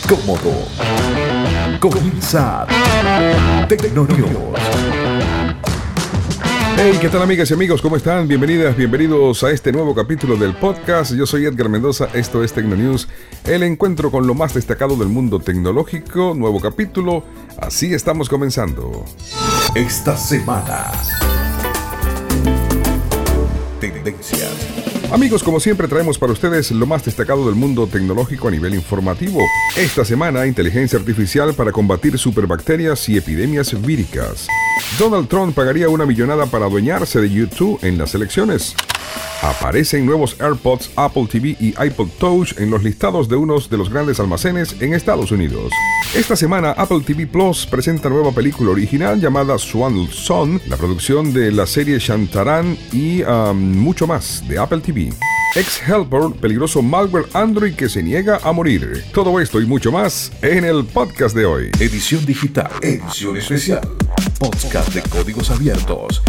Cómodo. Comienza Tecnonews. Hey, ¿qué tal amigas y amigos? ¿Cómo están? Bienvenidas, bienvenidos a este nuevo capítulo del podcast. Yo soy Edgar Mendoza, esto es Tecnonews, el encuentro con lo más destacado del mundo tecnológico, nuevo capítulo, así estamos comenzando. Esta semana. Tendencias. Amigos, como siempre traemos para ustedes lo más destacado del mundo tecnológico a nivel informativo. Esta semana, inteligencia artificial para combatir superbacterias y epidemias víricas. Donald Trump pagaría una millonada para adueñarse de YouTube en las elecciones. Aparecen nuevos AirPods, Apple TV y iPod Touch en los listados de unos de los grandes almacenes en Estados Unidos. Esta semana Apple TV Plus presenta nueva película original llamada Swan Song, la producción de la serie Shantaran y um, mucho más de Apple TV. Ex-Helper, peligroso malware Android que se niega a morir. Todo esto y mucho más en el podcast de hoy. Edición digital. Edición especial. Podcast de códigos abiertos.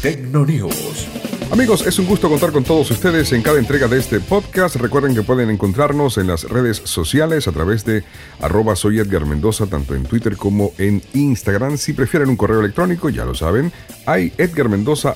Tecnonews. Amigos, es un gusto contar con todos ustedes en cada entrega de este podcast. Recuerden que pueden encontrarnos en las redes sociales a través de arroba soy Edgar Mendoza, tanto en Twitter como en Instagram. Si prefieren un correo electrónico, ya lo saben, hay edgarmendoza.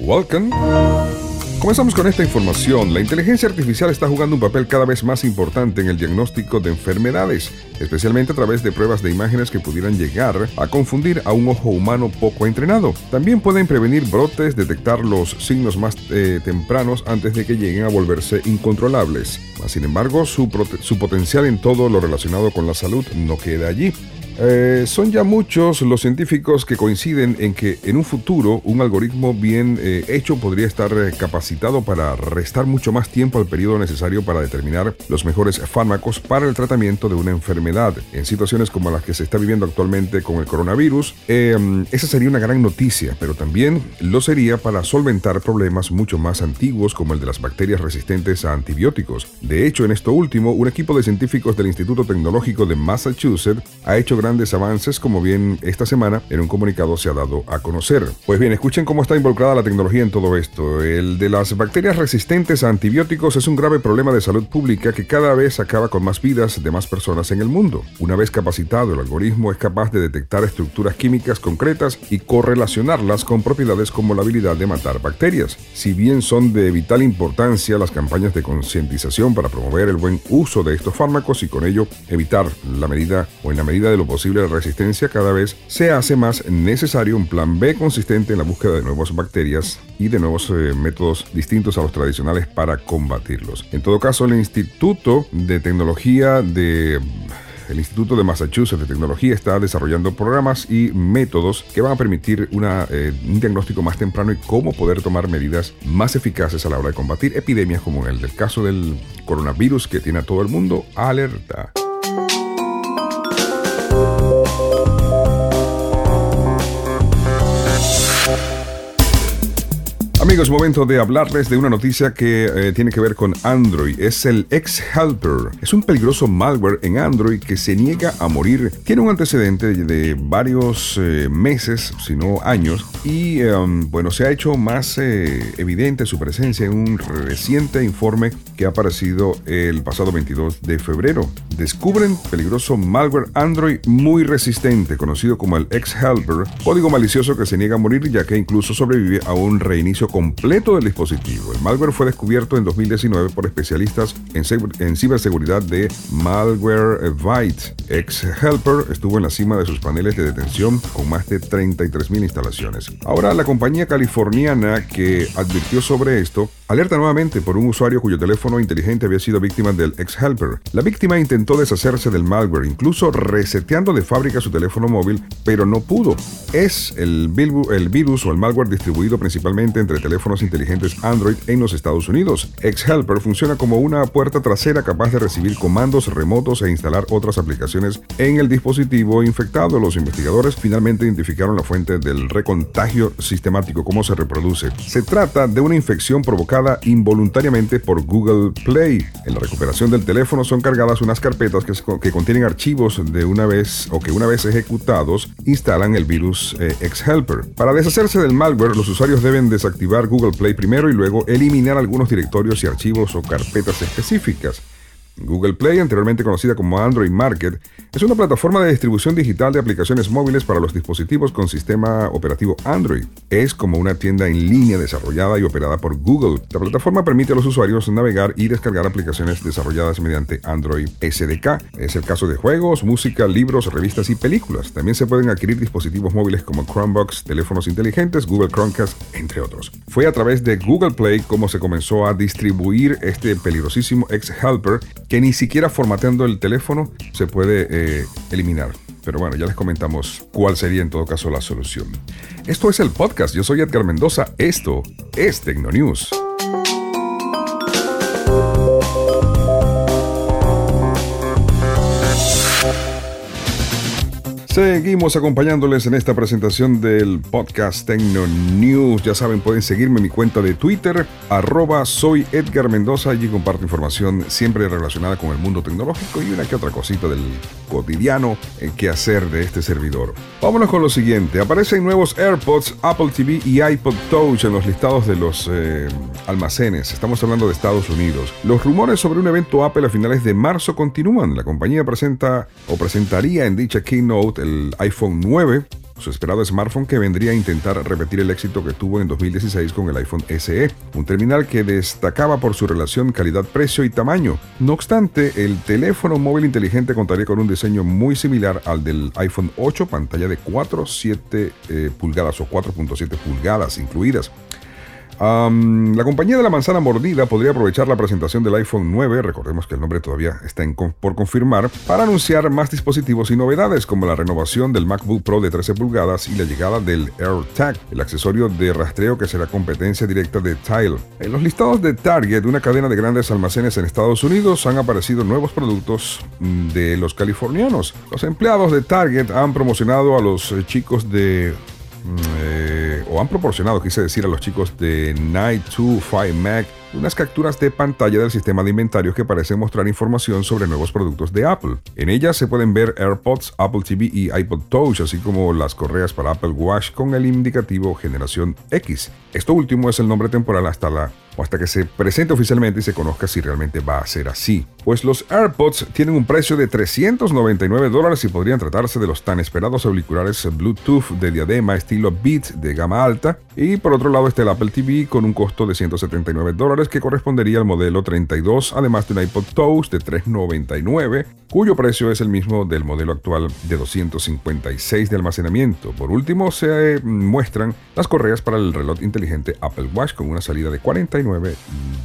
Welcome. Comenzamos con esta información. La inteligencia artificial está jugando un papel cada vez más importante en el diagnóstico de enfermedades, especialmente a través de pruebas de imágenes que pudieran llegar a confundir a un ojo humano poco entrenado. También pueden prevenir brotes, detectar los signos más eh, tempranos antes de que lleguen a volverse incontrolables. Sin embargo, su, su potencial en todo lo relacionado con la salud no queda allí. Eh, son ya muchos los científicos que coinciden en que en un futuro un algoritmo bien eh, hecho podría estar eh, capacitado para restar mucho más tiempo al periodo necesario para determinar los mejores fármacos para el tratamiento de una enfermedad. En situaciones como las que se está viviendo actualmente con el coronavirus, esa sería una gran noticia, pero también lo sería para solventar problemas mucho más antiguos como el de las bacterias resistentes a antibióticos. De hecho, en esto último, un equipo de científicos del Instituto Tecnológico de Massachusetts ha hecho grandes avances, como bien esta semana en un comunicado se ha dado a conocer. Pues bien, escuchen cómo está involucrada la tecnología en todo esto. El de las bacterias resistentes a antibióticos es un grave problema de salud pública que cada vez acaba con más vidas de más personas en el mundo. Una vez capacitado, el algoritmo es capaz de detectar estructuras químicas concretas y correlacionarlas con propiedades como la habilidad de matar bacterias. Si bien son de vital importancia las campañas de concientización para promover el buen uso de estos fármacos y con ello evitar la medida o en la medida de lo posible resistencia, cada vez se hace más necesario un plan B consistente en la búsqueda de nuevas bacterias y de nuevos eh, métodos distintos a los tradicionales para combatirlos. En todo caso, el Instituto de Tecnología de el Instituto de Massachusetts de Tecnología está desarrollando programas y métodos que van a permitir eh, un diagnóstico más temprano y cómo poder tomar medidas más eficaces a la hora de combatir epidemias como el del caso del coronavirus que tiene a todo el mundo alerta. Amigos, momento de hablarles de una noticia que eh, tiene que ver con Android. Es el X-Helper. Es un peligroso malware en Android que se niega a morir. Tiene un antecedente de varios eh, meses, si no años, y em, bueno, se ha hecho más eh, evidente su presencia en un reciente informe que ha aparecido el pasado 22 de febrero. Descubren peligroso malware Android muy resistente, conocido como el X-Helper, código malicioso que se niega a morir ya que incluso sobrevive a un reinicio completo del dispositivo. El malware fue descubierto en 2019 por especialistas en, ciberseguridad de Malwarebytes. X-Helper estuvo en la cima de sus paneles de detención con más de 33.000 instalaciones. Ahora la compañía californiana que advirtió sobre esto alerta nuevamente por un usuario cuyo teléfono inteligente había sido víctima del X-Helper. La víctima intentó deshacerse del malware, incluso reseteando de fábrica su teléfono móvil, pero no pudo. Es el, el virus o el malware distribuido principalmente entre teléfonos inteligentes Android en los Estados Unidos. X-Helper funciona como una puerta trasera capaz de recibir comandos remotos e instalar otras aplicaciones en el dispositivo infectado. Los investigadores finalmente identificaron la fuente del recontagio sistemático, cómo se reproduce. Se trata de una infección provocada involuntariamente por Google Play. En la recuperación del teléfono son cargadas unas carpetas que, que contienen archivos de una vez o que una vez ejecutados instalan el virus eh, X-Helper. Para deshacerse del malware, los usuarios deben desactivar Google Play primero y luego eliminar algunos directorios y archivos o carpetas específicas. Google Play, anteriormente conocida como Android Market, es una plataforma de distribución digital de aplicaciones móviles para los dispositivos con sistema operativo Android. Es como una tienda en línea desarrollada y operada por Google. La plataforma permite a los usuarios navegar y descargar aplicaciones desarrolladas mediante Android SDK. Es el caso de juegos, música, libros, revistas y películas. También se pueden adquirir dispositivos móviles como Chromebox, teléfonos inteligentes, Google Chromecast, entre otros. Fue a través de Google Play como se comenzó a distribuir este peligrosísimo ex-helper que ni siquiera formateando el teléfono se puede eh, eliminar. Pero bueno, ya les comentamos cuál sería en todo caso la solución. Esto es el podcast. Yo soy Edgar Mendoza. Esto es Tecnonews. Seguimos acompañándoles en esta presentación del podcast Tecno News. Ya saben, pueden seguirme en mi cuenta de Twitter, arroba soy Edgar Mendoza. Allí comparto información siempre relacionada con el mundo tecnológico y una que otra cosita del cotidiano en qué hacer de este servidor. Vámonos con lo siguiente. Aparecen nuevos AirPods, Apple TV y iPod Touch en los listados de los eh, almacenes. Estamos hablando de Estados Unidos. Los rumores sobre un evento Apple a finales de marzo continúan. La compañía presenta o presentaría en dicha keynote el iPhone 9, su esperado smartphone que vendría a intentar repetir el éxito que tuvo en 2016 con el iPhone SE, un terminal que destacaba por su relación calidad-precio y tamaño. No obstante, el teléfono móvil inteligente contaría con un diseño muy similar al del iPhone 8, pantalla de 4.7 eh, pulgadas o 4.7 pulgadas incluidas la compañía de la manzana mordida podría aprovechar la presentación del iPhone 9, recordemos que el nombre todavía está por confirmar, para anunciar más dispositivos y novedades como la renovación del MacBook Pro de 13 pulgadas y la llegada del AirTag, el accesorio de rastreo que será competencia directa de Tile. En los listados de Target, una cadena de grandes almacenes en Estados Unidos, han aparecido nuevos productos mm, de los californianos. Los empleados de Target han promocionado a los eh, chicos de mm, eh, han proporcionado, quise decir, a los chicos de Night 25 Mac unas capturas de pantalla del sistema de inventario que parecen mostrar información sobre nuevos productos de Apple. En ellas se pueden ver AirPods, Apple TV y iPod Touch, así como las correas para Apple Watch con el indicativo generación X. Esto último es el nombre temporal hasta la o hasta que se presente oficialmente y se conozca si realmente va a ser así. Pues los AirPods tienen un precio de 399 dólares y podrían tratarse de los tan esperados auriculares Bluetooth de diadema estilo Beat de gama alta. Y por otro lado está el Apple TV con un costo de 179 dólares que correspondería al modelo 32, además de un iPod Touch de 399, cuyo precio es el mismo del modelo actual de 256 de almacenamiento. Por último, se muestran las correas para el reloj inteligente Apple Watch con una salida de 49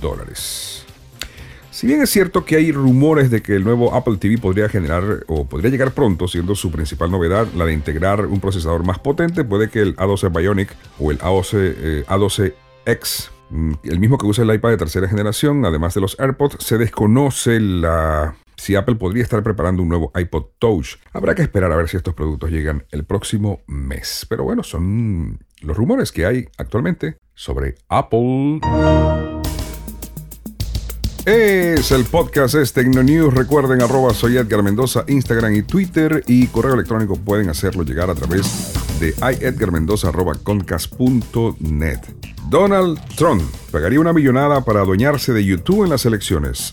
dólares. Si bien es cierto que hay rumores de que el nuevo Apple TV podría generar o podría llegar pronto, siendo su principal novedad la de integrar un procesador más potente, puede que el A12 Bionic o el A12, A12X Mm, el mismo que usa el iPad de tercera generación, además de los AirPods, se desconoce la si Apple podría estar preparando un nuevo iPod Touch. Habrá que esperar a ver si estos productos llegan el próximo mes. Pero bueno, son los rumores que hay actualmente sobre Apple. Es el podcast, es Tecnonews. Recuerden, arroba soy Edgar Mendoza, Instagram y Twitter. Y correo electrónico pueden hacerlo llegar a través de iedgarmendoza.concast.net. Donald Trump pagaría una millonada para adueñarse de YouTube en las elecciones.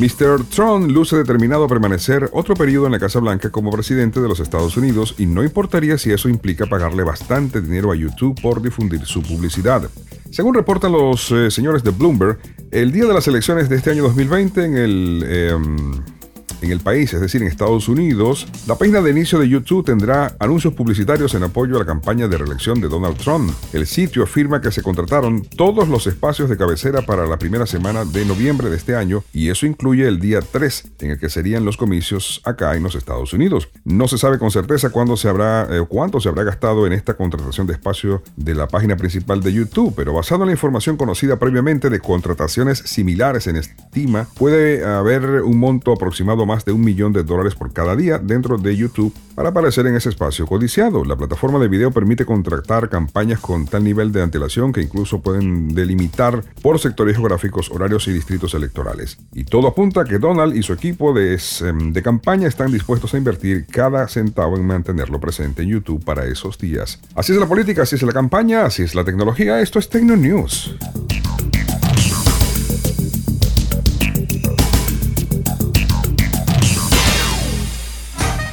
Mr. Trump luce determinado a permanecer otro periodo en la Casa Blanca como presidente de los Estados Unidos y no importaría si eso implica pagarle bastante dinero a YouTube por difundir su publicidad. Según reportan los eh, señores de Bloomberg, el día de las elecciones de este año 2020 en el... Em, en el país, es decir, en Estados Unidos, la página de inicio de YouTube tendrá anuncios publicitarios en apoyo a la campaña de reelección de Donald Trump. El sitio afirma que se contrataron todos los espacios de cabecera para la primera semana de noviembre de este año y eso incluye el día 3 en el que serían los comicios acá en los Estados Unidos. No se sabe con certeza cuándo se habrá eh, cuánto se habrá gastado en esta contratación de espacio de la página principal de YouTube, pero basado en la información conocida previamente de contrataciones similares en estima, puede haber un monto aproximado más de un millón de dólares por cada día dentro de YouTube para aparecer en ese espacio codiciado. La plataforma de video permite contratar campañas con tal nivel de antelación que incluso pueden delimitar por sectores geográficos, horarios y distritos electorales. Y todo apunta a que Donald y su equipo de, em, campaña están dispuestos a invertir cada centavo en mantenerlo presente en YouTube para esos días. Así es la política, así es la campaña, así es la tecnología. Esto es Tecno News.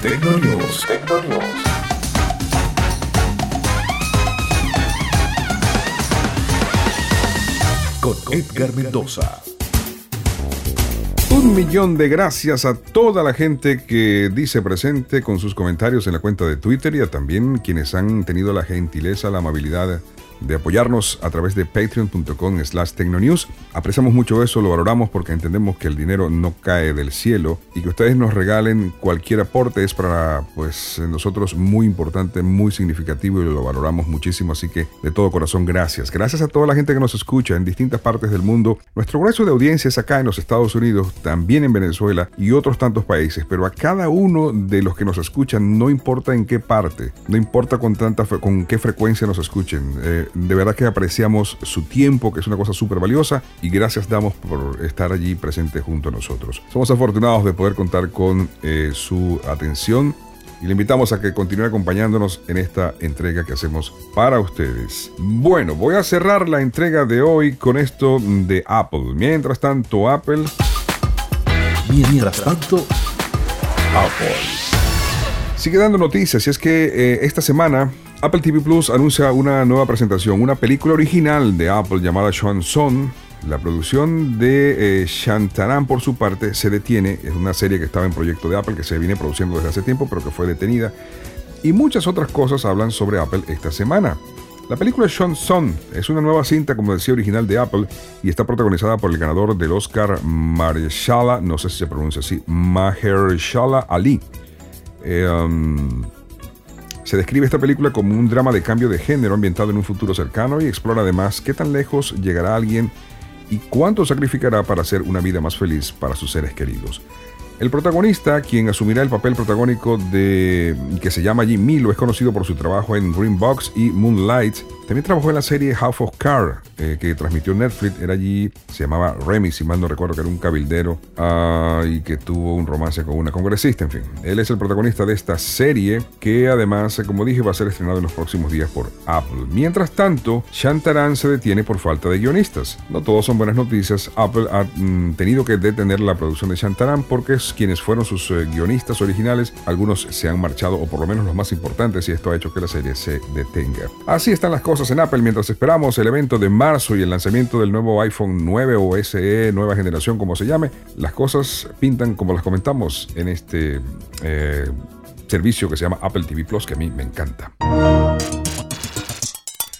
Tecnonews. Tecnonews. Con Edgar Mendoza. Un millón de gracias a toda la gente que dice presente con sus comentarios en la cuenta de Twitter y a también quienes han tenido la gentileza, la amabilidad de apoyarnos a través de patreon.com slash tecnonews. Apreciamos mucho eso, lo valoramos porque entendemos que el dinero no cae del cielo y que ustedes nos regalen cualquier aporte es para pues nosotros muy importante, muy significativo y lo valoramos muchísimo, así que de todo corazón gracias. Gracias a toda la gente que nos escucha en distintas partes del mundo. Nuestro grueso de audiencia es acá en los Estados Unidos, también en Venezuela y otros tantos países, pero a cada uno de los que nos escuchan, no importa en qué parte, no importa con tanta con qué frecuencia nos escuchen. Eh, de verdad que apreciamos su tiempo, que es una cosa súper valiosa, y gracias damos por estar allí presente junto a nosotros. Somos afortunados de poder contar con eh, su atención y le invitamos a que continúe acompañándonos en esta entrega que hacemos para ustedes. Bueno, voy a cerrar la entrega de hoy con esto de Apple. Mientras tanto, Apple... Mientras tanto, Apple. Sigue dando noticias y es que eh, esta semana Apple TV Plus anuncia una nueva presentación, una película original de Apple llamada Sean Son. La producción de eh, por su parte, se detiene. Es una serie que estaba en proyecto de Apple, que se viene produciendo desde hace tiempo, pero que fue detenida. Y muchas otras cosas hablan sobre Apple esta semana. La película Sean Son es una nueva cinta, como decía, original de Apple y está protagonizada por el ganador del Oscar Mahershala, no sé si se pronuncia así, Mahershala Ali. Eh, um, se describe esta película como un drama de cambio de género ambientado en un futuro cercano y explora además qué tan lejos llegará alguien y cuánto sacrificará para hacer una vida más feliz para sus seres queridos. El protagonista, quien asumirá el papel protagónico de que se llama Jim Milo, es conocido por su trabajo en Green Box y Moonlight. También trabajó en la serie House of Cards, eh, que transmitió Netflix. Era allí, se llamaba Remy, si mal no recuerdo, que era un cabildero uh, y que tuvo un romance con una congresista. En fin, él es el protagonista de esta serie, que además, como dije, va a ser estrenado en los próximos días por Apple. Mientras tanto, Shantaran se detiene por falta de guionistas. No todos son buenas noticias. Apple ha mm, tenido que detener la producción de Shantaran porque es quienes fueron sus eh, guionistas originales, algunos se han marchado, o por lo menos los más importantes, y esto ha hecho que la serie se detenga. Así están las cosas en Apple mientras esperamos el evento de marzo y el lanzamiento del nuevo iPhone 9 o SE, nueva generación, como se llame. Las cosas pintan como las comentamos en este eh, servicio que se llama Apple TV Plus, que a mí me encanta.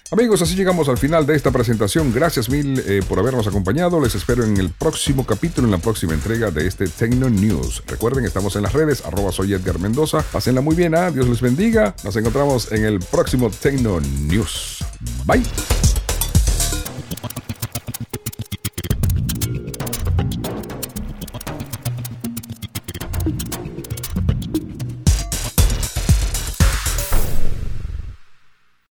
Amigos, así llegamos al final de esta presentación. Gracias mil eh, por habernos acompañado. Les espero en el próximo capítulo, en la próxima entrega de este Tecno News. Recuerden, estamos en las redes, arroba soy Edgar Mendoza. Pásenla muy bien, ¿ah? Dios les bendiga. Nos encontramos en el próximo Tecno News. Bye.